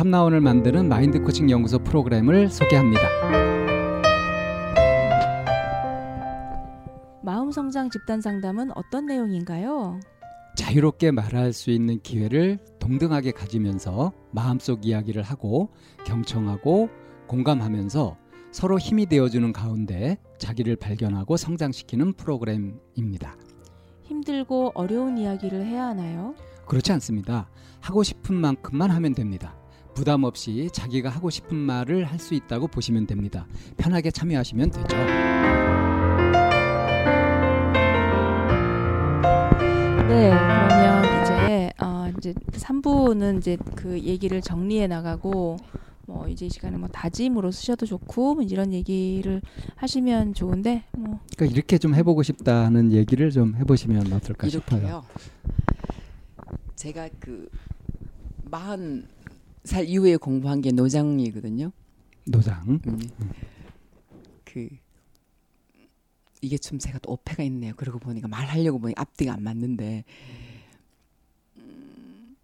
참나원을 만드는 마인드 코칭 연구소 프로그램을 소개합니다. 마음 성장 집단 상담은 어떤 내용인가요? 자유롭게 말할 수 있는 기회를 동등하게 가지면서 마음속 이야기를 하고 경청하고 공감하면서 서로 힘이 되어주는 가운데 자기를 발견하고 성장시키는 프로그램입니다. 힘들고 어려운 이야기를 해야 하나요? 그렇지 않습니다. 하고 싶은 만큼만 하면 됩니다. 부담 없이 자기가 하고 싶은 말을 할 수 있다고 보시면 됩니다. 편하게 참여하시면 되죠. 네, 그러면 이제 어 이제 3부는 이제 그 얘기를 정리해 나가고 뭐 이제 이 시간에 뭐 다짐으로 쓰셔도 좋고 뭐 이런 얘기를 하시면 좋은데 뭐 그러니까 이렇게 좀 해보고 싶다는 얘기를 좀 해보시면 어떨까 싶어요. 이렇게요. 제가 그 마흔 살 이후에 공부한 게 노장이거든요. 노장. 음. 그 이게 좀 제가 또 오패가 있네요. 그러고 보니까 말하려고 보니 앞뒤가 안 맞는데 음,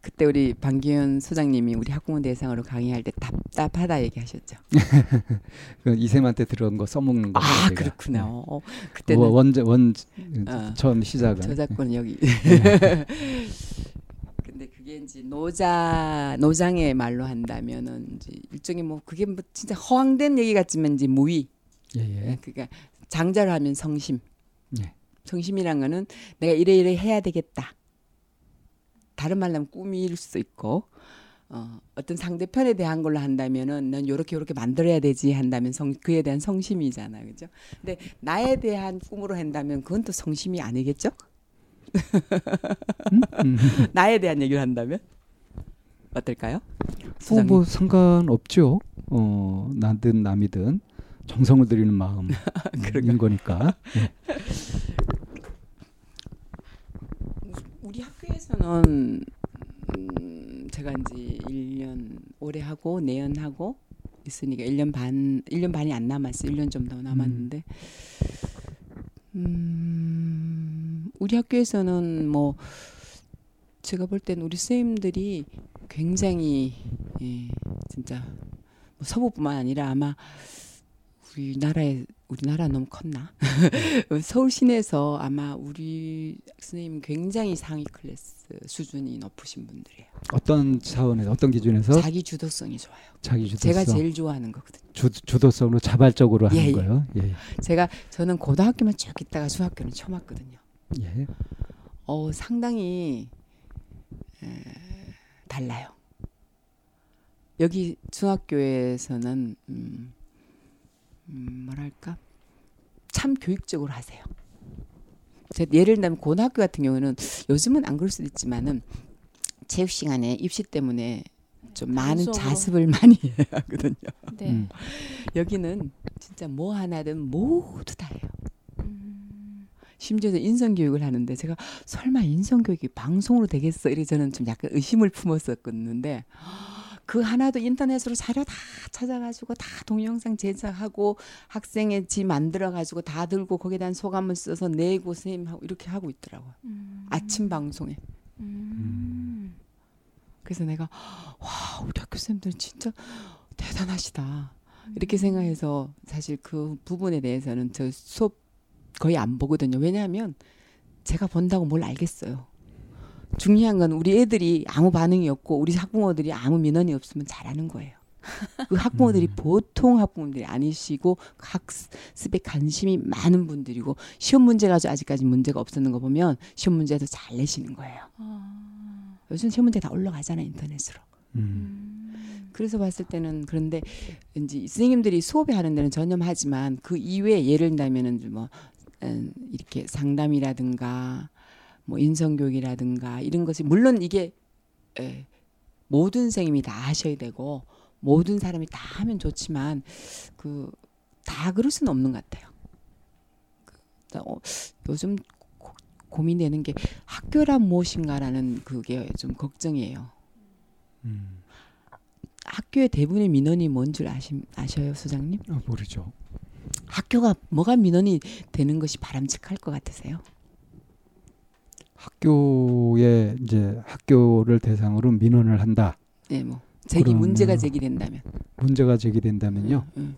그때 우리 방기현 소장님이 우리 학부모 대상으로 강의할 때 답답하다 얘기하셨죠. 그 이쌤한테 들은 거 써먹는 거. 아 제가. 그렇구나. 네. 어, 그때는 원, 원, 원 어. 처음 시작은. 저작권은 여기. 네. 그게 이제 노자 노장의 말로 한다면은 이제 일종의 뭐 그게 뭐 진짜 허황된 얘기 같지만 이제 무위. 예, 예. 그러니까 장자로 하면 성심. 예. 성심이란 거는 내가 이래 이래 해야 되겠다. 다른 말로 하면 꿈일 수도 있고 어, 어떤 상대편에 대한 걸로 한다면은 난 요렇게 요렇게 만들어야 되지 한다면 성 그에 대한 성심이잖아. 그죠? 근데 나에 대한 꿈으로 한다면 그건 또 성심이 아니겠죠? 음? 나에 대한 얘기를 한다면 어떨까요? 어, 수장님? 뭐 상관없죠. 어, 나든 남이든 정성을 들이는 마음인 거니까. 우리 학교에서는 음, 제가 이제 1년 올해 하고 내년 하고 있으니까 1년 반 1년 반이 안 남았어. 1년 좀 더 남았는데 음, 우리 학교에서는 뭐 제가 볼 땐 우리 선생님들이 굉장히 예, 진짜 뭐 서부뿐만 아니라 아마 우리나라에 우리나라 너무 컸나? 서울 시내에서 아마 우리 선생님 굉장히 상위 클래스 수준이 높으신 분들이에요. 어떤 차원에서 어떤 기준에서 자기 주도성이 좋아요. 자기 주도성, 제가 제일 좋아하는 거거든요. 주, 주도성으로 자발적으로 하는 예, 예. 거예요. 예, 제가 저는 고등학교만 쭉 있다가 중학교는 처음 왔거든요. 예. 어 상당히 에, 달라요. 여기 중학교에서는 음, 음, 뭐랄까 참 교육적으로 하세요. 제 예를 들면 고등학교 같은 경우는 요즘은 안 그럴 수도 있지만은 체육 시간에 입시 때문에 좀 많은 단속으로. 자습을 많이 해야 하거든요. 네. 음. 여기는 진짜 뭐 하나든 모두 다 해요. 음, 심지어 인성 교육을 하는데 제가 설마 인성 교육이 방송으로 되겠어 이래 저는 좀 약간 의심을 품었었는데 그 하나도 인터넷으로 자료 다 찾아가지고 다 동영상 제작하고 학생의 지 만들어가지고 다 들고 거기에 대한 소감을 써서 내고 선생님하고 이렇게 하고 있더라고요. 음. 아침 방송에. 음. 그래서 내가 와 우리 학교 쌤들 진짜 대단하시다 이렇게 생각해서 사실 그 부분에 대해서는 저 수업 거의 안 보거든요. 왜냐하면 제가 본다고 뭘 알겠어요. 중요한 건 우리 애들이 아무 반응이 없고 우리 학부모들이 아무 민원이 없으면 잘하는 거예요. 그 학부모들이 음. 보통 학부모들이 아니시고 학습에 관심이 많은 분들이고 시험 문제 가지고 아직까지 문제가 없었는 거 보면 시험 문제도 잘 내시는 거예요. 아. 요즘 시험 문제 다 올라가잖아요 인터넷으로. 음. 음. 그래서 봤을 때는 그런데 이제 선생님들이 수업에 하는 데는 전념하지만 그 이외에 예를 들면은 뭐 음, 이렇게 상담이라든가 뭐 인성교육이라든가 이런 것이 물론 이게 에, 모든 선생님이 다 하셔야 되고 모든 사람이 다 하면 좋지만 그 다 그럴 수는 없는 것 같아요. 그, 어, 요즘 고, 고민되는 게 학교란 무엇인가라는 그게 좀 걱정이에요. 음. 학교의 대부분의 민원이 뭔 줄 아시, 아셔요, 소장님? 어, 모르죠. 학교가 뭐가 민원이 되는 것이 바람직할 것 같으세요? 학교에 이제 학교를 대상으로 민원을 한다. 네, 뭐 제기 문제가 제기된다면. 문제가 제기된다면요. 음,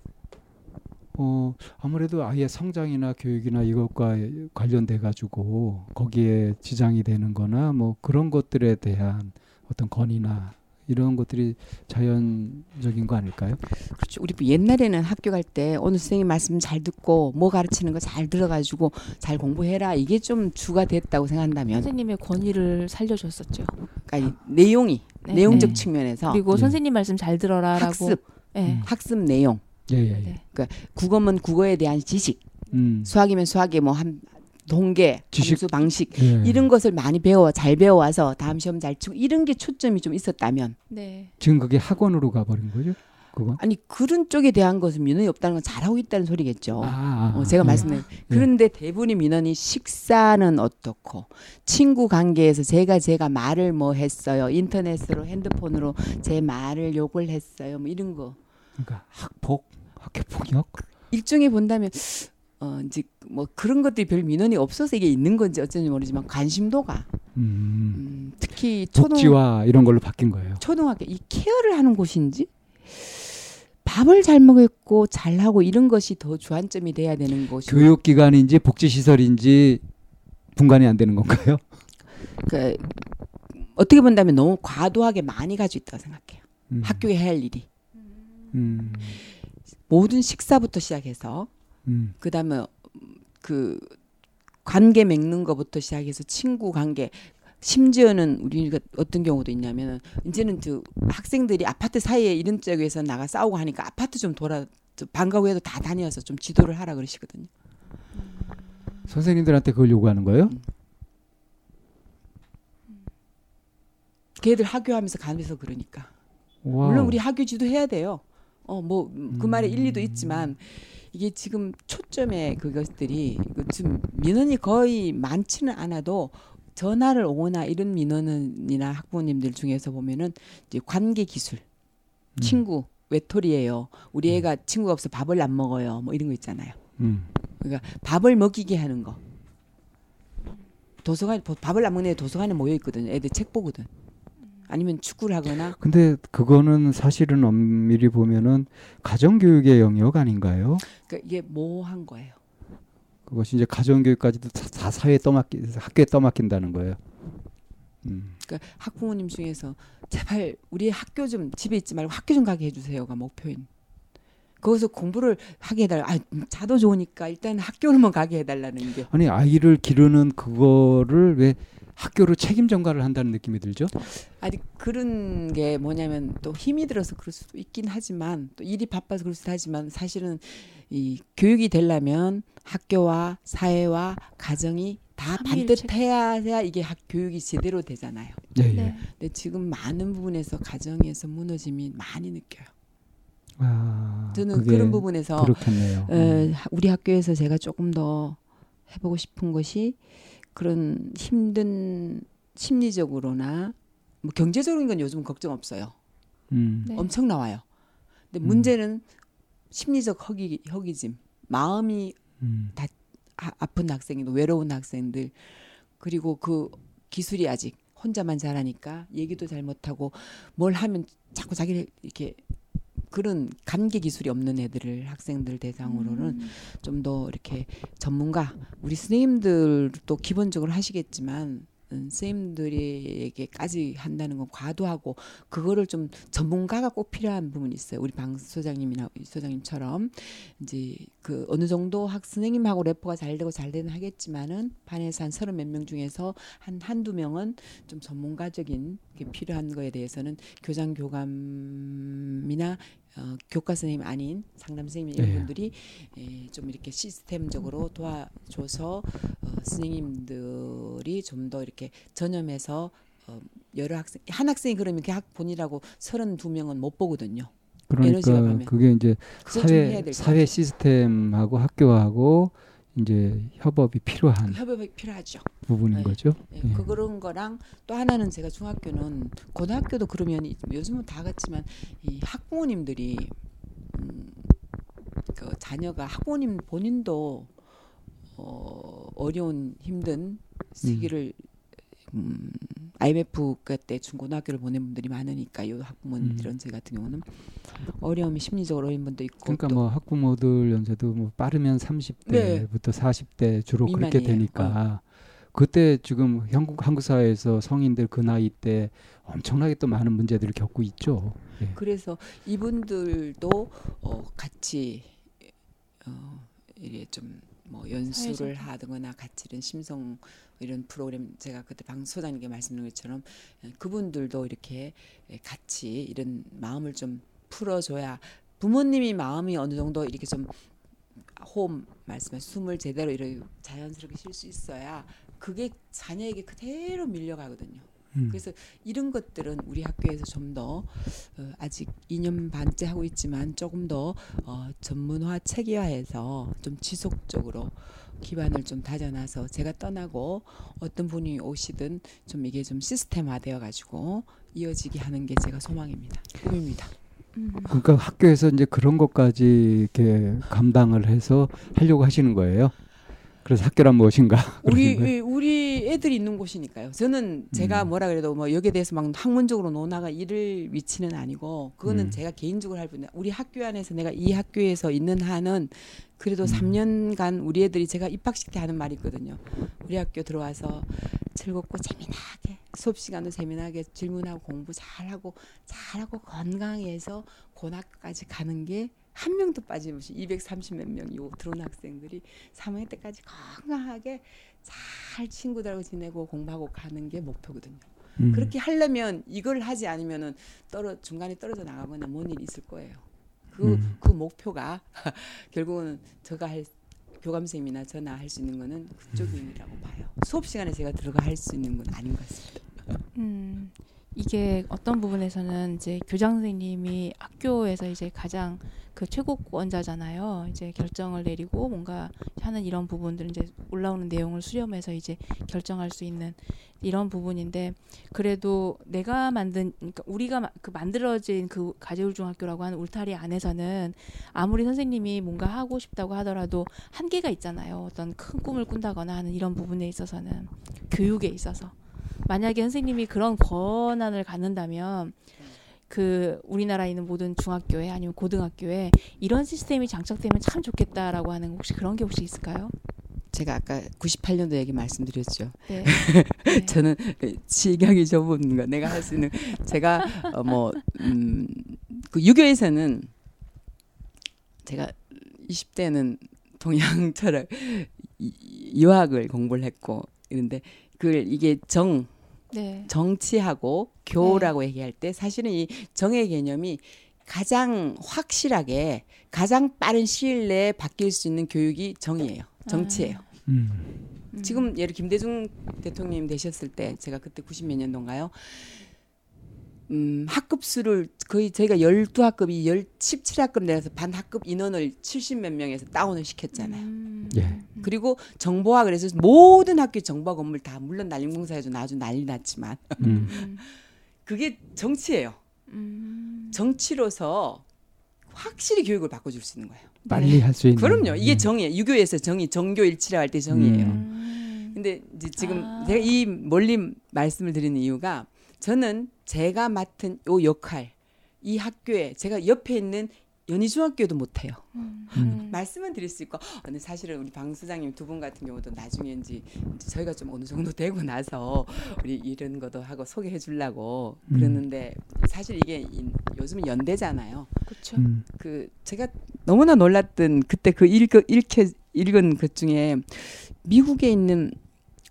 어 아무래도 아이의 성장이나 교육이나 이것과 관련돼 가지고 거기에 지장이 되는거나 뭐 그런 것들에 대한 어떤 건의나 이런 것들이 자연적인 거 아닐까요? 그렇죠. 우리 옛날에는 학교 갈때 오늘 선생님 말씀 잘 듣고 뭐 가르치는 거 잘 들어가지고 잘 공부해라 이게 좀 주가 됐다고 생각한다면, 선생님의 권위를 살려줬었죠. 그러니까 이 내용이 네, 내용적 네. 측면에서 그리고 네. 선생님 말씀 잘 들어라라고. 학습, 네. 학습 내용, 예 예. 예. 네. 국어면 국어에 대한 지식, 음. 수학이면 수학의 뭐한 동계, 지식. 함수 방식 예. 이런 것을 많이 배워 잘 배워와서 다음 시험 잘 치고 이런 게 초점이 좀 있었다면 네. 지금 그게 학원으로 가버린 거죠? 그건? 아니 그런 쪽에 대한 것은 민원이 없다는 건 잘하고 있다는 소리겠죠. 아, 아, 어, 제가 예. 말씀드린 그런데 대부분의 민원이 식사는 어떻고 친구 관계에서 제가 제가 말을 뭐 했어요 인터넷으로 핸드폰으로 제 말을 욕을 했어요 뭐 이런 거 그러니까 학폭, 학교 폭력. 일종의 본다면 어 이제 뭐 그런 것들이 별 민원이 없어서 이게 있는 건지 어쩐지 모르지만 관심도가 음. 음, 특히 초등 복지화 이런 걸로 바뀐 거예요. 초등학교 이 케어를 하는 곳인지 밥을 잘 먹었고 잘 하고 이런 것이 더 주안점이 돼야 되는 곳이 교육기관인지 복지시설인지 분간이 안 되는 건가요? 그 어떻게 본다면 너무 과도하게 많이 가지고 있다고 생각해요. 음. 학교에 해야 할 일이 음. 모든 식사부터 시작해서 음. 그다음에 그 관계 맺는 것부터 시작해서 친구 관계 심지어는 우리가 어떤 경우도 있냐면은 이제는 저 학생들이 아파트 사이에 이런 쪽에서 나가 싸우고 하니까 아파트 좀 돌아 저 방과 후에도 다 다녀서 좀 지도를 하라 그러시거든요. 선생님들한테 그걸 요구하는 거예요? 걔들 학교하면서 가면서 그러니까. wow. 물론 우리 학교 지도 해야 돼요. 어 뭐 그 말에 음. 일리도 있지만 이게 지금 초점의 그것들이 그 지금 민원이 거의 많지는 않아도 전화를 오거나 이런 민원이나 학부모님들 중에서 보면은 이제 관계 기술, 음. 친구 외톨이에요. 우리 애가 친구가 없어 밥을 안 먹어요. 뭐 이런 거 있잖아요. 음. 그러니까 밥을 먹이게 하는 거. 도서관 밥을 안 먹는 애 도서관에 모여 있거든요. 애들 책 보거든. 아니면 축구를 하거나 근데 그거는 사실은 엄밀히 보면은 가정 교육의 영역 아닌가요? 그러니까 이게 모호한 거예요. 그것이 이제 가정 교육까지도 다, 다 사회에 떠맡기 학교에 떠맡긴다는 거예요. 음. 그러니까 학부모님 중에서 제발 우리 학교 좀 집에 있지 말고 학교 좀 가게 해주세요가 목표인. 거기서 공부를 하게 해달라. 아, 자도 좋으니까 일단 학교로만 가게 해달라는 게. 아니 아이를 기르는 그거를 왜 학교로 책임 전가를 한다는 느낌이 들죠? 아직 그런 게 뭐냐면 또 힘이 들어서 그럴 수도 있긴 하지만 또 일이 바빠서 그럴 수도 하지만 사실은 이 교육이 되려면 학교와 사회와 가정이 다. 반듯해야 이게 학 교육이 제대로 되잖아요. 예, 예. 네. 근데 지금 많은 부분에서 가정에서 무너짐이 많이 느껴요. 아, 저는 그런 부분에서 그렇겠네요. 에, 하- 우리 학교에서 제가 조금 더 해보고 싶은 것이 그런 힘든 심리적으로나 뭐 경제적인 건 요즘 걱정 없어요. 음. 네. 엄청 나와요. 근데 음. 문제는 심리적 허기 허기짐, 마음이 음. 아, 아픈 학생들, 외로운 학생들 그리고 그 기술이 아직 혼자만 잘하니까 얘기도 잘 못하고 뭘 하면 자꾸 자기를 이렇게 그런 감기 기술이 없는 애들을 학생들 대상으로는 음. 좀더 이렇게 전문가 우리 선생님들도 기본적으로 하시겠지만 음, 선생님들에게까지 한다는 건 과도하고 그거를 좀 전문가가 꼭 필요한 부분이 있어요. 우리 방 소장님이나 이 소장님처럼 이제 그 어느 정도 학 선생님하고 래퍼가 잘 되고 잘 되는 하겠지만은 반에서 한 서른 몇 명 중에서 한 한두 명은 좀 전문가적인 게 필요한 거에 대해서는 교장 교감이나 어, 교과 선생님 아닌 상담 선생님 이런 네. 분들이 에, 좀 이렇게 시스템적으로 도와줘서 어, 선생님들이 좀 더 이렇게 전염해서 어, 여러 학생 한 학생이 그러면 그 학본이라고 서른 두 명은 못 보거든요. 그러니까. 그게 이제 사회 사회. 시스템하고 학교하고 이제 협업이 필요한 협업이 필요하죠. 부분인 네. 거죠. 예, 예. 그 그런 거랑 또 하나는 제가 중학교는 고등학교도 그러면 이- 요즘은 다 같지만 이 학부모님들이 음, 그 자녀가 학부모님 본인도 어, 어려운 힘든 시기를 음, IMF 그때 중고등학교를 보낸 분들이 많으니까 요 학부모님들은 음. 제 같은 경우는 어려움이 심리적으로 어려운 분도 있고 그러니까 또뭐 학부모들 연세도 뭐 빠르면 네. 30대부터 40대 주로 그렇게 미만이에요. 어. 되니까 그때 지금 한국 한국 사회에서 성인들 그 나이 때 엄청나게 또 많은 문제들을 겪고 있죠. 예. 그래서 이분들도 어, 같이 어, 이게 좀 뭐 연수를. 하거나 같이 이런 심성 이런 프로그램 제가 그때 방 소장님께 말씀드린 것처럼 어, 그분들도 이렇게 예, 같이 이런 마음을 좀 풀어줘야 부모님이 마음이 어느 정도 이렇게 좀 호흡 말씀에 숨을 제대로 이렇게 자연스럽게 쉴 수 있어야 그게 자녀에게 그대로 밀려가거든요. 음. 그래서 이런 것들은 우리 학교에서 좀더 어, 아직 2년 반째 하고 있지만 조금 더 어, 전문화 체계화해서 좀 지속적으로 기반을 좀 다져놔서 제가 떠나고 어떤 분이 오시든 좀 이게 좀 시스템화되어 가지고 이어지게 하는 게 제가 소망입니다. 꿈입니다. 음. 그러니까 학교에서 이제 그런 것까지 이렇게 감당을 해서 하려고 하시는 거예요. 그래서 학교란 무엇인가? 우리? 예, 우리 애들이 있는 곳이니까요. 저는 제가 음. 뭐라 그래도 뭐 여기에 대해서 막 학문적으로 논하가 이를 위치는 아니고 그거는 음. 제가 개인적으로 할 뿐이야. 우리 학교 안에서 내가 이 학교에서 있는 한은 그래도 음. 3년간 우리 애들이 제가 입학식 때 하는 말이 있거든요. 우리 학교 들어와서 즐겁고 재미나게 수업 시간도 재미나게 질문하고 공부 잘하고 잘하고 건강해서 고등학교까지 가는 게 한 명도 빠짐없이 230 몇 명이 오- 들어온 학생들이 3학년 때까지 건강하게 잘 친구들하고 지내고 공부하고 가는 게 목표거든요. 음. 그렇게 하려면 이걸 하지 않으면은 떨어 중간에 떨어져 나가거나 뭔 일이 있을 거예요. 그 음. 그 목표가 결국은 제가 할 교감 선생님이나 저나 할 수 있는 거는 그쪽이라고 봐요. 수업 시간에 제가 들어가 할 수 있는 건 아닌 것 같습니다. 음, 이게 어떤 부분에서는 이제 교장 선생님이 학교에서 이제 가장 그 최고권자잖아요. 이제 결정을 내리고 뭔가 하는 이런 부분들 이제 올라오는 내용을 수렴해서 이제 결정할 수 있는 이런 부분인데 그래도 내가 만든 그러니까 우리가 마- 그 만들어진 그 가재울 중학교라고 하는 울타리 안에서는 아무리 선생님이 뭔가 하고 싶다고 하더라도 한계가 있잖아요. 어떤 큰 꿈을 꾼다거나 하는 이런 부분에 있어서는 교육에 있어서 만약에 선생님이 그런 권한을 갖는다면 그 우리나라에 있는 모든 중학교에 아니면 고등학교에 이런 시스템이 장착되면 참 좋겠다라고 하는 혹시 그런 게 혹시 있을까요? 제가 아까 98년도 얘기 말씀드렸죠. 네. 네. 저는 시각이 좁은 거 내가 할 수 있는 제가 어, 뭐 음, 그 유교에서는 제가 20대는 동양 철학 이- 유학을 공부를 했고 이런데 그걸 이게 정 네. 정치하고 교라고 얘기할 때 사실은 이 정의 개념이 가장 확실하게 가장 빠른 시일 내에 바뀔 수 있는 교육이 정이에요. 정치예요. 음. 음. 지금 예를 김대중 대통령님 되셨을 때 제가 그때 90몇 년도인가요? 음, 학급 수를 거의 저희가 12학급이 17학급 내려서 반 학급 인원을 70몇 명에서 다운을 시켰잖아요. 음. 예. 그리고 정보화 그래서 모든 학교 정보화 건물 다 물론 난림공사에도 아주 난리 났지만 음. 음. 그게 정치예요. 음. 정치로서 확실히 교육을 바꿔줄 수 있는 거예요. 빨리 할 수 있는. 그럼요. 이게 음. 정이에요. 유교에서 정의, 정교일치라고 할때 정이에요. 음. 근데 이제 지금 아. 제가 이 멀리 말씀을 드리는 이유가 저는 제가 맡은 요 역할, 이 학교에 제가 옆에 있는 연희중학교도 못해요. 음. 음. 말씀은 드릴 수 있고 근데 사실은 우리 방 수장님 두 분 같은 경우도 나중에 이제, 저희가 좀 어느 정도 되고 나서 우리 이런 것도 하고 소개해 주려고 음. 그러는데 사실 이게 이- 요즘은 연대잖아요. 그렇죠. 음. 그 제가 너무나 놀랐던 그때 그 읽어 읽혀 읽은 것 중에 미국에 있는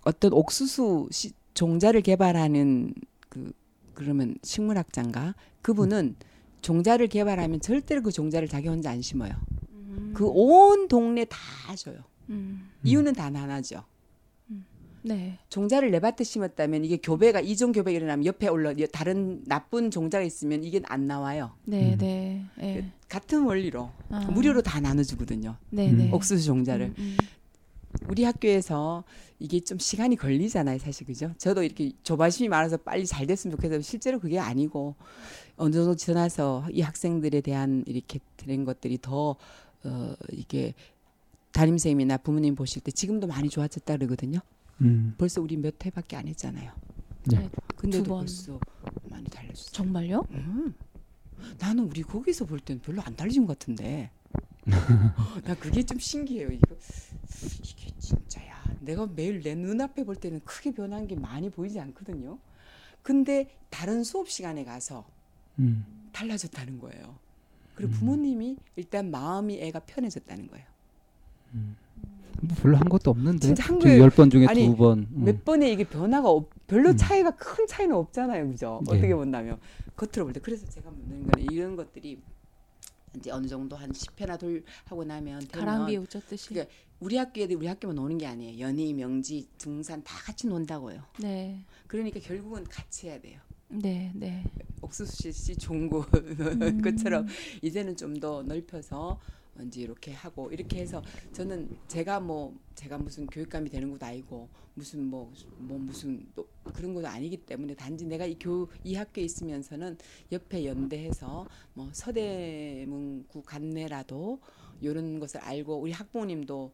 어떤 옥수수 시, 종자를 개발하는 그 그러면 식물학자인가 그분은 종자를 개발하면 절대로 그 종자를 자기 혼자 안 심어요. 음. 그온 동네 다 줘요. 음. 이유는 단 하나죠. 네. 종자를 내 밭에 심었다면 이게 교배가 이종 교배가 일어나면 옆에 올라 다른 나쁜 종자가 있으면 이게 안 나와요. 네, 음. 네. 네. 같은 원리로 아. 무료로 다 나눠주거든요. 네, 음. 네. 옥수수 종자를. 음, 음. 우리 학교에서 이게 좀 시간이 걸리잖아요, 사실 그죠? 저도 이렇게 조바심이 많아서 빨리 잘 됐으면 좋겠어요. 실제로 그게 아니고 어느 정도 지나서 이 학생들에 대한 이렇게 된 것들이 더 어, 이게 담임 선생님이나 부모님 보실 때 지금도 많이 좋아졌다 그러거든요. 음. 벌써 우리 몇 회밖에 안 했잖아요. 네. 근데도 두 번. 벌써 많이 달라졌어요. 정말요? 음. 나는 우리 거기서 볼 때는 별로 안 달라진 것 같은데. 나 그게 좀 신기해요. 이거 이게 진짜야. 내가 매일 내 눈앞에 볼 때는 크게 변한 게 많이 보이지 않거든요. 근데 다른 수업 시간에 가서 음. 달라졌다는 거예요. 그리고 음. 부모님이 일단 마음이 애가 편해졌다는 거예요. 뭐 별로 한 것도 없는데. 진짜 한 거예요. 열번 중에 아니, 두 번. 음. 몇 번에 이게 변화가 없, 별로 음. 차이가 큰 차이는 없잖아요, 그죠? 네. 어떻게 본다면 겉으로 볼 때 그래서 제가 묻는 거는 이런 것들이 이제 어느 정도 한 10회나 돌 하고 나면 가랑비에 웃졌듯이. 그게 우리 학교 애들 우리 학교만 노는 게 아니에요. 연희, 명지, 등산 다 같이 논다고요. 네. 그러니까 결국은 같이 해야 돼요. 네, 네. 옥수수 씨 종구 음. 것처럼 이제는 좀 더 넓혀서 이제 이렇게 하고 이렇게 해서 저는 제가 뭐 제가 무슨 교육감이 되는 것도 아니고 무슨 뭐, 뭐 무슨 또 그런 것도 아니기 때문에 단지 내가 이 교 이 학교에 있으면서는 옆에 연대해서 뭐 서대문구 간내라도 이런 것을 알고 우리 학부모님도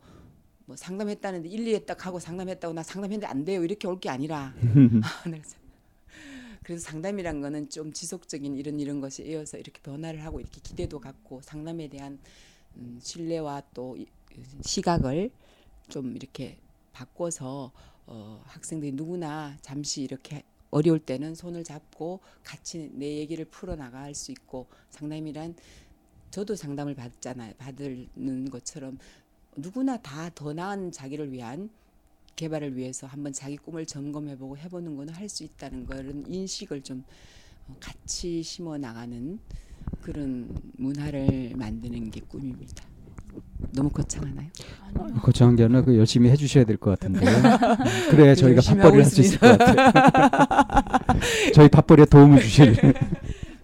뭐 상담했다는데 일, 이에 딱 하고 상담했다고 나 상담했는데 안 돼요 이렇게 올 게 아니라 아, 네. 그래서 상담이란 거는 좀 지속적인 이런 이런 것이 이어서 이렇게 변화를 하고 이렇게 기대도 갖고 상담에 대한 음, 신뢰와 또 이- 시각을 좀 이렇게 바꿔서 어, 학생들이 누구나 잠시 이렇게 어려울 때는 손을 잡고 같이 내 얘기를 풀어 나갈 수 있고 상담이란 저도 상담을 받잖아요. 받는 것처럼 누구나 다 더 나은 자기를 위한 개발을 위해서 한번 자기 꿈을 점검해보고 해보는 거는 할 수 있다는 그런 인식을 좀 어, 같이 심어 나가는 그런 문화를 만드는 게 꿈입니다. 너무 거창하나요? 아니요. 거창한 게 아니라 그 열심히 해주셔야 될 것 같은데. 음, 그래야 저희가 밥벌이를 할 수 있을 것 같아요. 저희 밥벌이에 도움을 주실.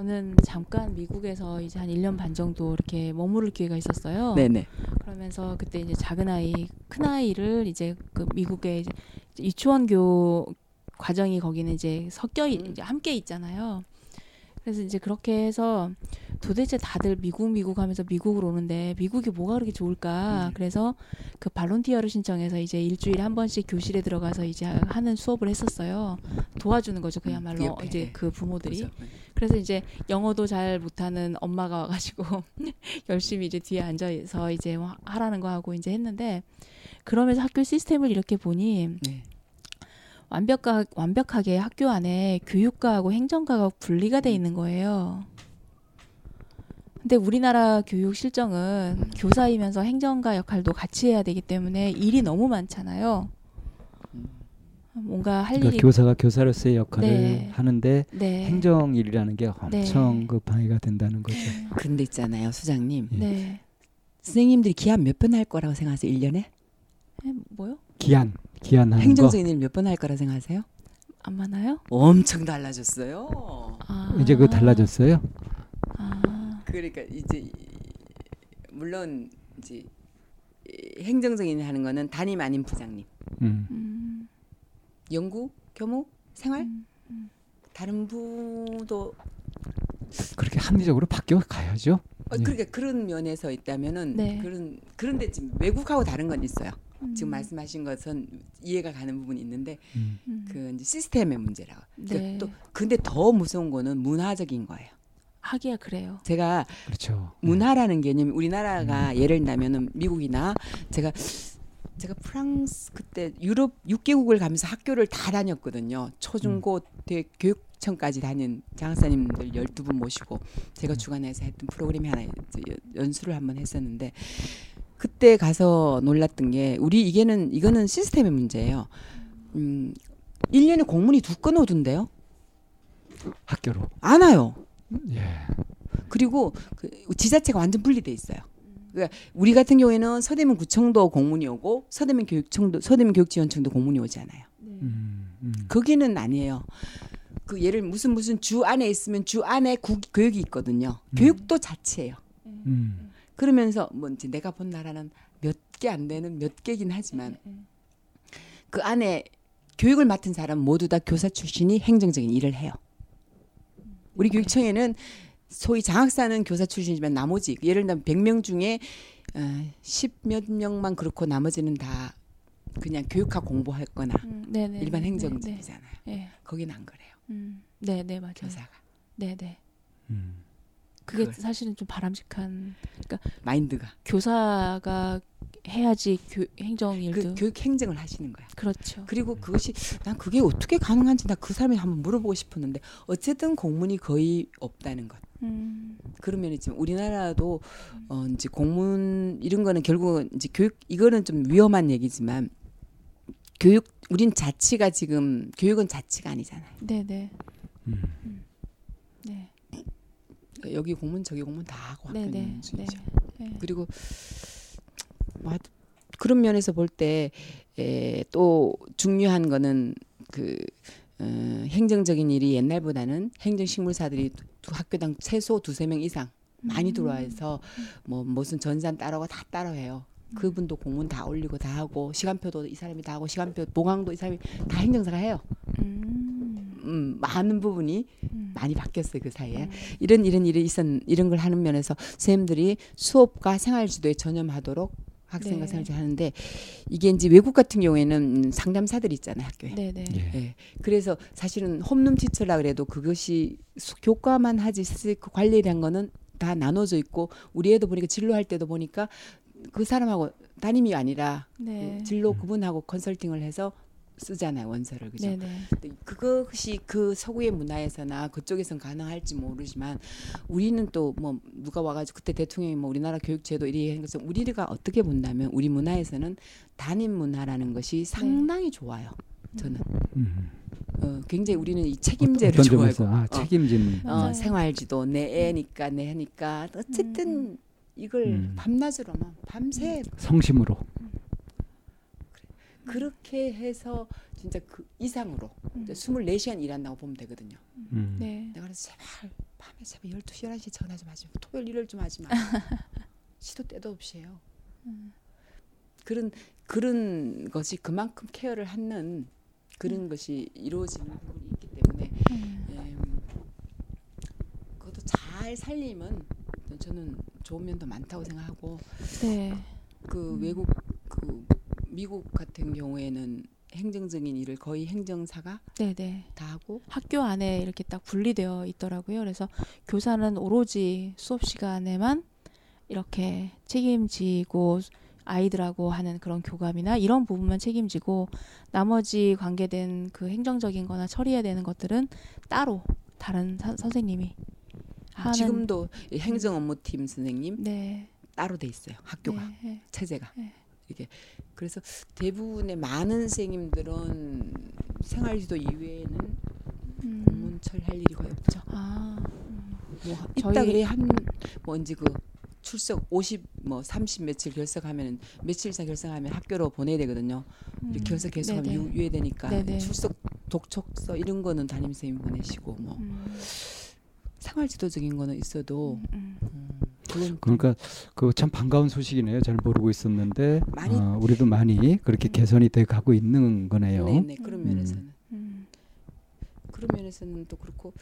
저는 잠깐 미국에서 이제 한 1년 반 정도 이렇게 머무를 기회가 있었어요. 네네. 그러면서 그때 이제 작은 아이, 큰 아이를 이제 그 미국의 이제 유치원교 과정이 거기는 이제 섞여 있- 음. 이제 함께 있잖아요. 그래서 이제 그렇게 해서 도대체 다들 미국 미국 하면서 미국으로 오는데 미국이 뭐가 그렇게 좋을까? 음. 그래서 그 발론티어를 신청해서 이제 일주일에 한 번씩 교실에 들어가서 이제 하는 수업을 했었어요. 도와주는 거죠. 그야말로 옆에. 이제 그 부모들이. 그죠? 그래서 이제 영어도 잘 못하는 엄마가 와가지고 열심히 이제 뒤에 앉아서 이제 뭐 하라는 거 하고 이제 했는데 그러면서 학교 시스템을 이렇게 보니 네. 완벽하, 완벽하게 학교 안에 교육과하고 행정과가 분리가 돼 있는 거예요. 근데 우리나라 교육 실정은 교사이면서 행정가 역할도 같이 해야 되기 때문에 일이 너무 많잖아요. 음. 뭔가 할 그러니까 일이 교사가 교사로서의 역할을 네. 하는데 네. 행정 일이라는 게 엄청 네. 그 방해가 된다는 거죠. 근데 있잖아요, 수장님. 예. 네. 선생님들이 기한 몇 번 할 거라고 생각하세요? 1년에? 에, 뭐요? 기한, 기한하는 거. 행정적인 일 몇 번 할 거라 생각하세요? 안 많아요? 엄청 달라졌어요. 아. 이제 그 달라졌어요. 아. 그러니까 이제 이- 물론 이제 이 행정적인 일 하는 거는 담임 아닌 부장님, 음. 음. 연구, 교무, 생활 음. 다른 부도 그렇게 합리적으로 바뀌어 가야죠. 어, 예. 그러니까 그런 면에서 있다면은 네. 그런 그런데 지금 외국하고 다른 건 있어요. 음. 지금 말씀하신 것은 이해가 가는 부분이 있는데 음. 음. 그 이제 시스템의 문제라고. 그러니까 네. 또 근데 더 무서운 거는 문화적인 거예요. 하기야 그래요. 제가 그렇죠. 문화라는 개념이 우리나라가 음. 예를 들면은 미국이나 제가 제가 프랑스 그때 유럽 6개국을 가면서 학교를 다 다녔거든요. 초중고 대 교육 청까지 다닌 장사님들 12분 모시고 제가 주관해서 했던 프로그램이 하나 연수를 한번 했었는데 그때 가서 놀랐던 게 우리 이게는 이거는 시스템의 문제예요. 음 1년에 공문이 두 건 오던데요. 학교로. 안 와요. 예. 그리고 그 지자체가 완전 분리돼 있어요. 그러니까 우리 같은 경우에는 서대문 구청도 공문이 오고 서대문 교육청도 서대문 교육지원청도 공문이 오잖아요. 음. 음. 거기는 아니에요. 그 예를 무슨 무슨 주 안에 있으면 주 안에 구, 교육이 있거든요. 음. 교육도 자체예요. 음. 그러면서 뭐 이제 내가 본 나라는 몇 개 안 되는 몇 개긴 하지만 그 안에 교육을 맡은 사람 모두 다 교사 출신이 행정적인 일을 해요. 우리 교육청에는 소위 장학사는 교사 출신이지만 나머지 예를 들면 100명 중에 어, 10몇 명만 그렇고 나머지는 다 그냥 교육학 공부할 거나 음, 네네. 일반 네, 행정직이잖아요. 네. 네. 거기는 안 그래요. 음. 네, 네, 맞아요. 교사가. 네, 네. 음. 그게 그걸. 사실은 좀 바람직한 마인드가 교사가 해야지 교, 행정 일도 그 교육 행정을 하시는 거야. 그렇죠. 그리고 그것이 난 그게 어떻게 가능한지 나 그 사람이 한번 물어보고 싶었는데 어쨌든 공문이 거의 없다는 것. 음. 그러면 지금 우리나라도 어 이제 공문 이런 거는 결국은 이제 교육 이거는 좀 위험한 얘기지만 교육 우린 자치가 지금 교육은 자치가 아니잖아요. 네, 네. 음. 네. 그러니까 여기 공문 저기 공문 다 하고 네, 학교는 네. 네. 순이죠. 네. 그리고 뭐 그런 면에서 볼 때 또 중요한 거는 그 어, 행정적인 일이 옛날보다는 행정식물사들이 두, 두 학교당 최소 두세 명 이상 많이 음. 들어와서 뭐 무슨 전산 따라고 다 따라해요. 그분도 공문 다 올리고 다 하고 시간표도 이 사람이 다 하고 시간표 보강도 이 사람이 다 행정사가 해요. 음. 음, 많은 부분이 음. 많이 바뀌었어요 그 사이에. 음. 이런 이런 일이 있었 이런 걸 하는 면에서 선생님들이 수업과 생활지도에 전념하도록 학생과 네. 생활지도 하는데 이게 이제 외국 같은 경우에는 상담사들 있잖아요 학교에. 네, 네. 예. 예. 그래서 사실은 홈룸 티처라 그래도 그것이 수- 교과만 하지 사실 그 관리란 거는 다 나눠져 있고 우리 애도 보니까 진로할 때도 보니까 그 사람하고 담임이 아니라 네. 그 진로 그분하고 컨설팅을 해서 쓰잖아요 원서를 그죠? 네, 네. 근데 그것이 그 서구의 문화에서나 그쪽에선 가능할지 모르지만 우리는 또 뭐 누가 와가지고 그때 대통령이 뭐 우리나라 교육제도 이리 하는 것은 우리가 어떻게 본다면 우리 문화에서는 단임 문화라는 것이 상당히 좋아요. 저는 음. 어, 굉장히 우리는 이 책임제를 좋아하고 아, 어, 책임진 어, 맞아요. 생활지도 내 애니까 내 하니까 어쨌든 이걸 음. 밤낮으로 막 밤새 성심으로. 그렇게 해서 진짜 그 이상으로 음. 24시간 일한다고 보면 되거든요. 음. 네. 내가 그래서 제발 밤에 제발 12시 11시에 전화 좀 하지 마. 토요일 일요일 좀 하지 마. 시도 때도 없이 해요. 음. 그런 그런 것이 그만큼 케어를 하는 그런 것이 이루어지는 부분이 있기 때문에 음. 음, 그것도 잘 살리면 저는 좋은 면도 많다고 생각하고 네. 그 외국 그 미국 같은 경우에는 행정적인 일을 거의 행정사가 네, 네. 다 하고 학교 안에 이렇게 딱 분리되어 있더라고요. 그래서 교사는 오로지 수업 시간에만 이렇게 책임지고 아이들하고 하는 그런 교감이나 이런 부분만 책임지고 나머지 관계된 그 행정적인 거나 처리해야 되는 것들은 따로 다른 사- 선생님이 하는 지금도 이 행정 업무팀 선생님 네. 따로 돼 있어요 학교가 네. 체제가 네. 이게 그래서 대부분의 많은 선생님들은 생활지도 이외에는 음. 공문철 할 일이 거의 없죠. 아. 음. 뭐 있다 그래 한뭐 이제 그 출석 50 뭐 30 며칠 결석하면 며칠 이상 결석하면 학교로 보내야 되거든요. 이렇게 음. 결석 계속하면 네네. 유, 유예되니까 네네. 출석 독촉서 이런 거는 담임 선생님 보내시고 뭐 음. 생활지도적인 거는 있어도 음, 그건 그러니까 그 참 반가운 소식이네요. 잘 모르고 있었는데 많이- 어, 우리도 많이 그렇게 음. 개선이 돼 가고 있는 거네요. 네 네 그런 음. 면에서는 음. 그런 면에서는 또 그렇고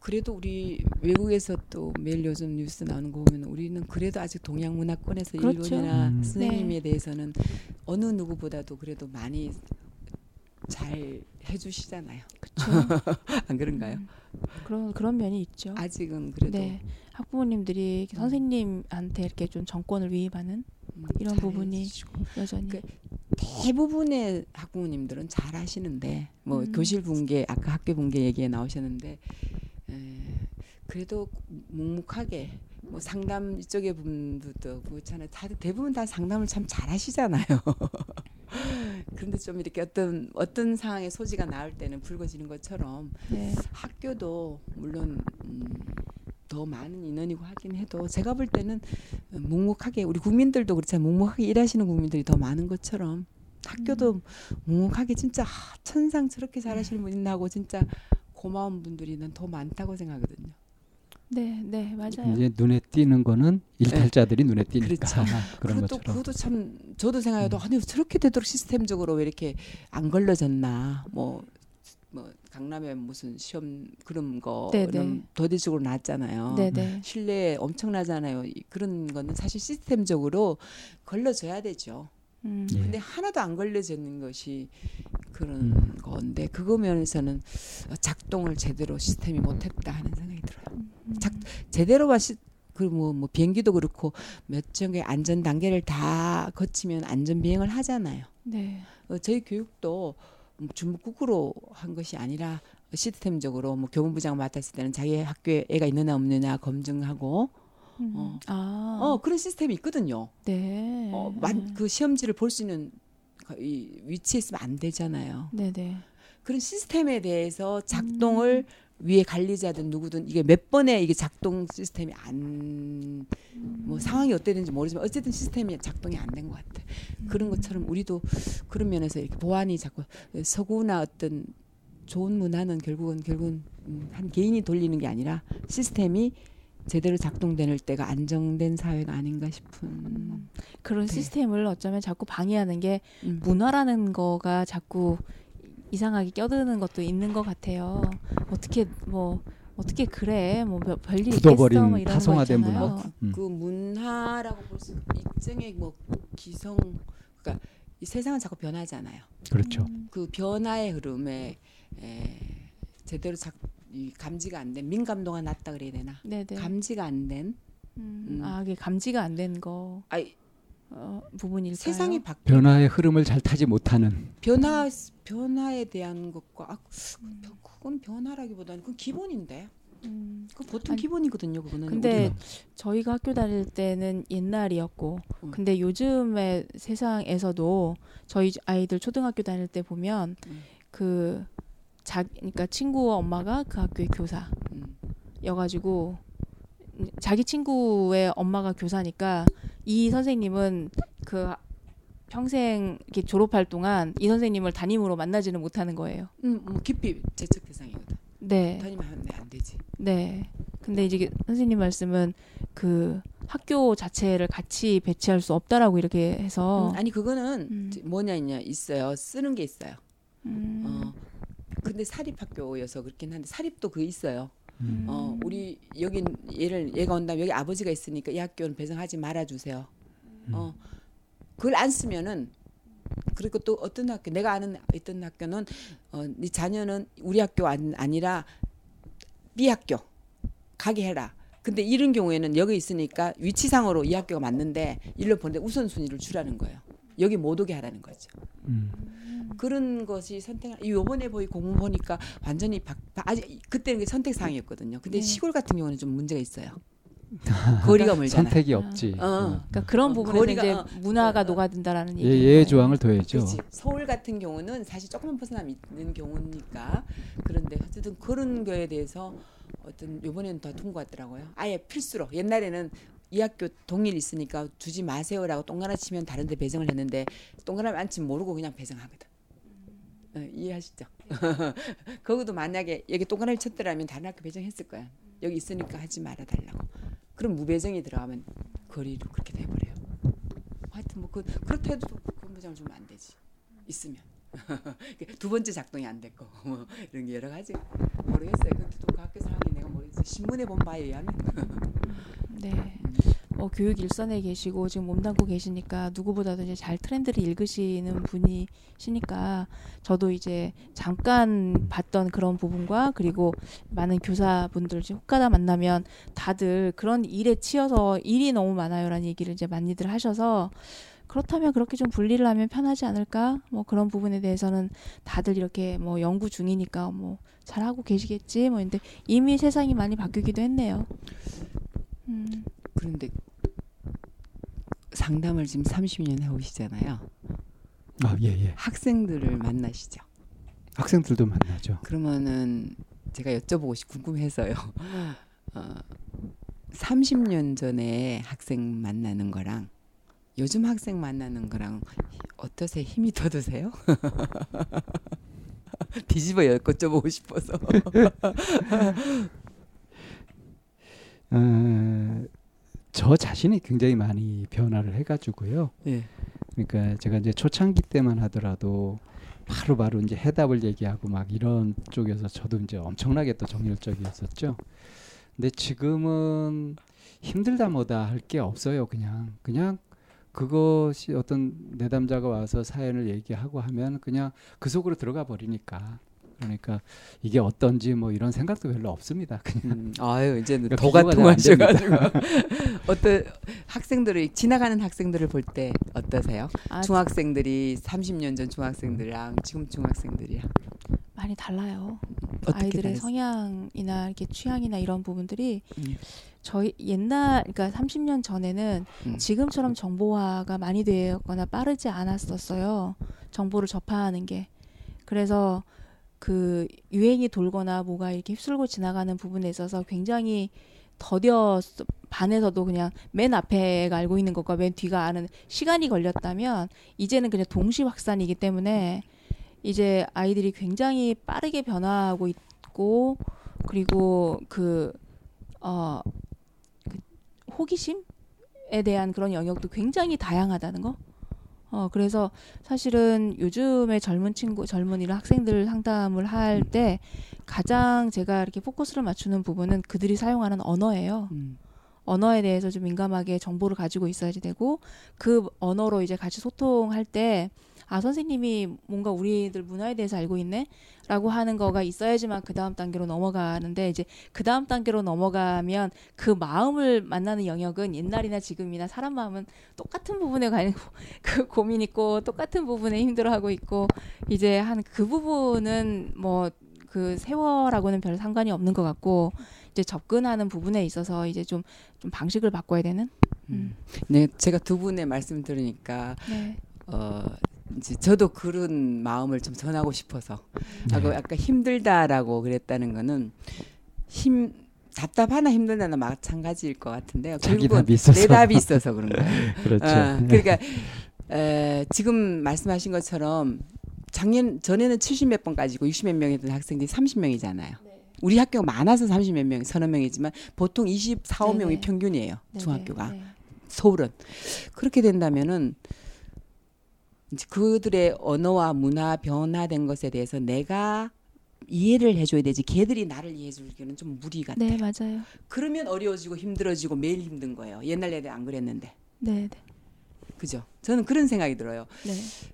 그래도 우리 외국에서 또 매일 요즘 뉴스 나오는 거 보면 우리는 그래도 아직 동양 문화권에서 그렇죠. 일본이나 음. 선생님에 네. 대해서는 어느 누구보다도 그래도 많이 잘 해주시잖아요. 그렇죠. 안 그런가요? 음, 그런 그런 면이 있죠. 아직은 그래도 네. 학부모님들이 음. 선생님한테 이렇게 좀 정권을 위임하는 음, 이런 잘 부분이 해주시고. 여전히 그- 대부분의 학부모님들은 잘 하시는데 뭐 음. 교실 붕괴 아까 학교 붕괴 얘기에 나오셨는데 에, 그래도 묵묵하게 뭐 상담 이쪽에 분들도 그렇잖아요. 다들 대부분 다 상담을 참 잘하시잖아요. 그런데 좀 이렇게 어떤 어떤 상황에 소지가 나올 때는 붉어지는 것처럼 네. 학교도 물론 음, 더 많은 인원이고 하긴 해도 제가 볼 때는 묵묵하게 우리 국민들도 그렇잖아요. 묵묵하게 일하시는 국민들이 더 많은 것처럼 학교도 묵묵하게 진짜 아, 천상 저렇게 잘하시는 분 있나 하고 진짜 고마운 분들이 난 더 많다고 생각하거든요. 네, 네, 맞아요. 이제 눈에 띄는 거는 일탈자들이 눈에 띄니까 그렇죠. 그런 것처럼. 그것도 참 저도 생각해도 아니 저렇게 되도록 시스템적으로 왜 이렇게 안 걸러졌나 뭐. 뭐 강남에 무슨 시험 그런 네, 거는 네. 났잖아요. 네, 네. 신뢰 엄청나잖아요. 이- 그런 거는 사실 시스템적으로 걸러져야 되죠. 음, 예. 근데 하나도 안 걸려지는 것이 그런 음. 건데 그거 면에서는 작동을 제대로 시스템이 못했다 하는 생각이 들어요. 음. 작- 제대로만 그뭐 뭐 비행기도 그렇고 몇 정의 안전 단계를 다 거치면 안전 비행을 하잖아요. 네. 어, 저희 교육도 중국으로 한 것이 아니라 시스템적으로 뭐 교문부장 맡았을 때는 자기 학교에 애가 있느냐 없느냐 검증하고 음. 어. 아, 어 그런 시스템이 있거든요. 네. 어, 만, 그 시험지를 볼 수 있는 그 이 위치에 있으면 안 되잖아요. 네, 네. 그런 시스템에 대해서 작동을 위에 관리자든 누구든 이게 몇 번에 이게 작동 시스템이 안 뭐 상황이 어땠는지 모르지만 어쨌든 시스템이 작동이 안 된 것 같아. 그런 것처럼 우리도 그런 면에서 이렇게 보안이 자꾸 서구나 어떤 좋은 문화는 결국은 결국은 음, 한 개인이 돌리는 게 아니라 시스템이 제대로 작동될 때가 안정된 사회가 아닌가 싶은. 그런 네. 시스템을 어쩌면 자꾸 방해하는 게 음. 문화라는 거가 자꾸 이상하게 껴드는 것도 있는 것 같아요. 어떻게 뭐 어떻게 그래 뭐 별- 별일 굳어버린 있겠어 뭐 이런 거 있잖아요. 문화. 음. 그 문화라고 볼 수 일정의 뭐 기성 그러니까 이 세상은 자꾸 변하잖아요. 그렇죠. 음. 그 변화의 흐름에 에, 제대로 작, 이 감지가 안 된 민감도가 낮다 그래야 되나? 네네. 감지가 안 된 음, 음. 아, 이게 감지가 안 된 거 아이 어, 부분일까요? 세상이 바뀌 변화의 흐름을 잘 타지 못하는 변화 변화에 대한 것과 아, 그- 그건 변화라기보다는 그건 기본인데. 음, 그 보통 아니, 기본이거든요. 그거는 근데 우리는. 저희가 학교 다닐 때는 옛날이었고, 음. 근데 요즘의 세상에서도 저희 아이들 초등학교 다닐 때 보면 음. 그 자, 그러니까 친구 엄마가 그 학교의 교사 여가지고 음. 자기 친구의 엄마가 교사니까 이 선생님은 그 평생 이렇게 졸업할 동안 이 선생님을 담임으로 만나지는 못하는 거예요. 음, 뭐 깊이 제척 대상이거든. 네. 담임하면 안 되지. 네. 근데 이제 선생님 말씀은 그 학교 자체를 같이 배치할 수 없다라고 이렇게 해서 음, 아니 그거는 음. 뭐냐 있냐 있어요. 쓰는 게 있어요. 음, 어. 근데 사립학교여서 그렇긴 한데 사립도 그 있어요. 음. 어, 우리 여긴 얘를 얘가 온다면 여기 아버지가 있으니까 이 학교는 배정하지 말아 주세요. 어. 그걸 안 쓰면은 그리고 또 어떤 학교 내가 아는 있던 학교는 어, 네 자녀는 우리 학교 안, 아니라 B 학교 가게 해라. 근데 이런 경우에는 여기 있으니까 위치상으로 이 학교가 맞는데 일로 보는데 우선순위를 주라는 거예요. 여기 못 오게 하라는 거죠. 음. 그런 것이 선택. 요번에 보이 공문 보니까 완전히 바, 바- 아직 그때는 선택 사항이었거든요. 근데 네. 시골 같은 경우는 좀 문제가 있어요. 거리가 멀잖아요. 선택이 아. 없지. 어. 그러니까 그런 어, 부분에서 거리가- 이제 어, 문화가 어, 어. 녹아든다라는 예, 얘기. 예의 조항을 둬야죠. 그렇지. 서울 같은 경우는 사실 조금만 벗어나면 있는 경우니까 그런데 어쨌든 그런 거에 대해서 어떤 요번에는 더 통과했더라고요. 아예 필수로 옛날에는 이 학교 동일 있으니까 주지 마세요라고 동그라미 치면 다른 데 배정을 했는데 동그라미 안 치면 모르고 그냥 배정하거든. 어, 이해하시죠? 거기도 만약에 여기 동그라미 쳤더라면 다른 학교 배정했을 거야. 여기 있으니까 하지 말아 달라고. 그럼 무배정이 들어가면 거리로 그렇게 돼 버려요. 하여튼 뭐 그 그렇다 해도 본부장을 주면 안 되지. 있으면. 두 번째 작동이 안 됐고 뭐 이런 게 여러 가지 모르겠어요. 그것도 그 학교 상황이 내가 모르겠어요. 신문에 본 바에 의하면 네. 뭐 교육 일선에 계시고 지금 몸담고 계시니까 누구보다도 이제 잘 트렌드를 읽으시는 분이시니까 저도 이제 잠깐 봤던 그런 부분과 그리고 많은 교사분들 이제 혹가다 만나면 다들 그런 일에 치여서 일이 너무 많아요라는 얘기를 이제 많이들 하셔서 그렇다면 그렇게 좀 분리를 하면 편하지 않을까? 뭐 그런 부분에 대해서는 다들 이렇게 뭐 연구 중이니까 뭐 잘하고 계시겠지. 뭐 근데 이미 세상이 많이 바뀌기도 했네요. 음. 그런데 상담을 지금 30년 해오시잖아요. 아, 예, 예. 학생들을 만나시죠. 학생들도 만나죠. 그러면은 제가 여쭤보고 싶 궁금해서요. 어, 30년 전에 학생 만나는 거랑 요즘 학생 만나는 거랑 어떠세요? 힘이 더 드세요? 뒤집어 여쭤보고 싶어서. 어, 저 자신이 굉장히 많이 변화를 해가지고요. 예. 그러니까 제가 이제 초창기 때만 하더라도 바로 바로 이제 해답을 얘기하고 막 이런 쪽에서 저도 이제 엄청나게 또 정열적이었었죠. 근데 지금은 힘들다 뭐다 할 게 없어요. 그냥 그냥 그것이 어떤 내담자가 와서 사연을 얘기하고 하면 그냥 그 속으로 들어가 버리니까 그러니까 이게 어떤지 뭐 이런 생각도 별로 없습니다. 그냥 음, 아유 이제는 그러니까 도가 통하셔가지고 어떤 학생들을 지나가는 학생들을 볼 때 어떠세요? 아, 중학생들이 30년 전 중학생들이랑 지금 중학생들이랑 많이 달라요. 어떻게 아이들의 다르세요? 성향이나 이렇게 취향이나 이런 부분들이 음. 저희 옛날 그러니까 30년 전에는 음. 지금처럼 정보화가 많이 되거나 빠르지 않았었어요. 정보를 접하는 게. 그래서 그 유행이 돌거나 뭐가 이렇게 휩쓸고 지나가는 부분에 있어서 굉장히 더뎌 반에서도 그냥 맨 앞에가 알고 있는 것과 맨 뒤가 아는 시간이 걸렸다면 이제는 그냥 동시 확산이기 때문에 이제 아이들이 굉장히 빠르게 변화하고 있고 그리고 그 어, 그 호기심에 대한 그런 영역도 굉장히 다양하다는 거. 어, 그래서 사실은 요즘의 젊은 친구, 젊은 이런 학생들 상담을 할 때 가장 제가 이렇게 포커스를 맞추는 부분은 그들이 사용하는 언어예요. 음. 언어에 대해서 좀 민감하게 정보를 가지고 있어야지 되고 그 언어로 이제 같이 소통할 때 아 선생님이 뭔가 우리들 문화에 대해서 알고 있네라고 하는 거가 있어야지만 그 다음 단계로 넘어가는데 이제 그 다음 단계로 넘어가면 그 마음을 만나는 영역은 옛날이나 지금이나 사람 마음은 똑같은 부분에 관그 고민 있고 똑같은 부분에 힘들어하고 있고 이제 한 그 부분은 뭐 그 세월하고는 별 상관이 없는 것 같고 이제 접근하는 부분에 있어서 이제 좀 좀 방식을 바꿔야 되는. 음. 네, 제가 두 분의 말씀 들으니까 네. 어 이제 저도 그런 마음을 좀 전하고 싶어서 네. 아까 아까 힘들다라고 그랬다는 거는 힘 답답하나 힘들다나 마찬가지일 것 같은데요. 자기 결국은 답이 있어서. 내 답이 있어서 그런 거예요. 그렇죠. 어, 그러니까 에, 지금 말씀하신 것처럼 작년 전에는 70 몇 번까지고 60 몇 명이던 학생들이 30명이잖아요. 우리 학교가 많아서 30 몇 명, 서너 명이지만 보통 24, 5명이 네네. 평균이에요. 네, 중학교가. 네, 네. 서울은 그렇게 된다면은 이제 그들의 언어와 문화 변화된 것에 대해서 내가 이해를 해줘야 되지 걔들이 나를 이해해주기는 좀 무리 같아. 네, 요 맞아요. 그러면 어려워지고 힘들어지고 매일 힘든 거예요. 옛날 애들 안 그랬는데, 네, 네. 그죠? 저는 그런 생각이 들어요. 네.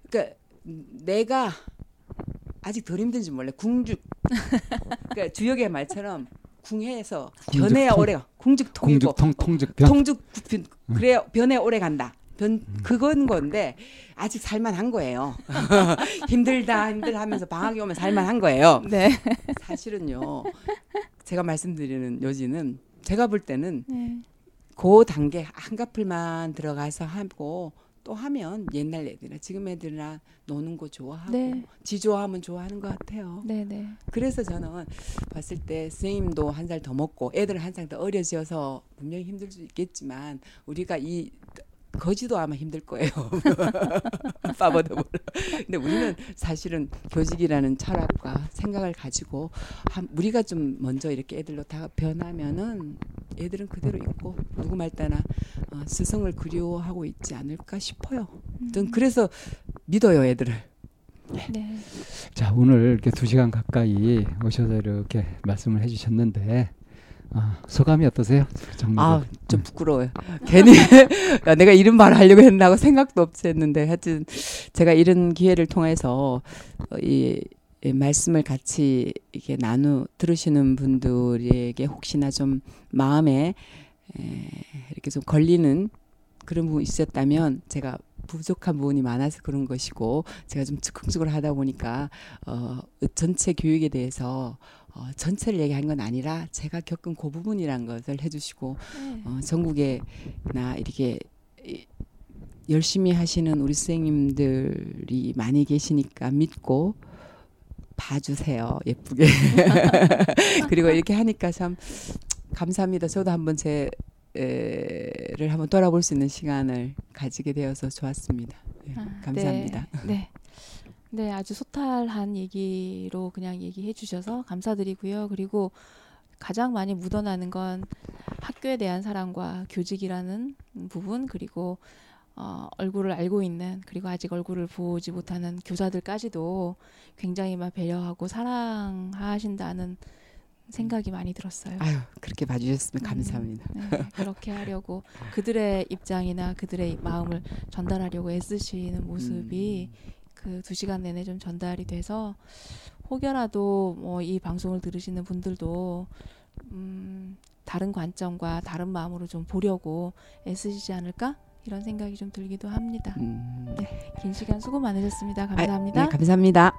그러니까 내가 아직 덜 힘든지 몰래 궁죽. 그러니까 주역의 말처럼 궁해서 변해야 궁죽통. 오래 궁죽통이고 통죽 변 통죽 변- 그래야 변해 오래 간다. 변 그건 건데 아직 살만한 거예요. 힘들다 힘들다 하면서 방학이 오면 살만한 거예요. 네. 사실은요. 제가 말씀드리는 요지는 제가 볼 때는 네. 그 단계 한가풀만 들어가서 하고 또 하면 옛날 애들이나 지금 애들이나 노는 거 좋아하고 네. 지 좋아하면 좋아하는 것 같아요. 네, 네. 그래서 저는 봤을 때 선생님도 한 살 더 먹고 애들 한 살 더 어려져서 분명히 힘들 수 있겠지만 우리가 이 거지도 아마 힘들 거예요. 빠버더 몰라. 근데 우리는 사실은 교직이라는 철학과 생각을 가지고 한, 우리가 좀 먼저 이렇게 애들로 다 변하면은 애들은 그대로 있고 누구 말따나 어, 스승을 그리워하고 있지 않을까 싶어요. 전 그래서 믿어요 애들을. 네. 자 오늘 이렇게 두 시간 가까이 오셔서 이렇게 말씀을 해주셨는데 아, 소감이 어떠세요? 아, 좀 부끄러워요. 괜히 야, 내가 이런 말을 하려고 했나 하고 생각도 없이 했는데 하여튼 제가 이런 기회를 통해서 어, 이, 이 말씀을 같이 이렇게 나누 들으시는 분들에게 혹시나 좀 마음에 에, 이렇게 좀 걸리는 그런 부분이 있었다면 제가 부족한 부분이 많아서 그런 것이고 제가 좀 즉흥적으로 하다 보니까 어, 전체 교육에 대해서 어, 전체를 얘기한 건 아니라 제가 겪은 그 부분이란 것을 해주시고 네. 어, 전국에나 이렇게 이- 열심히 하시는 우리 선생님들이 많이 계시니까 믿고 봐주세요 예쁘게 그리고 이렇게 하니까 참 감사합니다 저도 한번 제 에를 한번 돌아볼 수 있는 시간을 가지게 되어서 좋았습니다 네, 아, 감사합니다 네. 네. 네, 아주 소탈한 얘기로 그냥 얘기해 주셔서 감사드리고요. 그리고 가장 많이 묻어나는 건 학교에 대한 사랑과 교직이라는 부분 그리고 어, 얼굴을 알고 있는 그리고 아직 얼굴을 보지 못하는 교사들까지도 굉장히 막 배려하고 사랑하신다는 생각이 많이 들었어요. 아유 그렇게 봐주셨으면 음. 감사합니다 네, 그렇게 하려고 그들의 입장이나 그들의 마음을 전달하려고 애쓰시는 모습이 음. 그 두 시간 내내 좀 전달이 돼서 혹여라도 뭐 이 방송을 들으시는 분들도 음, 다른 관점과 다른 마음으로 좀 보려고 애쓰시지 않을까 이런 생각이 좀 들기도 합니다. 음. 긴 시간 수고 많으셨습니다. 아, 감사합니다. 네, 감사합니다.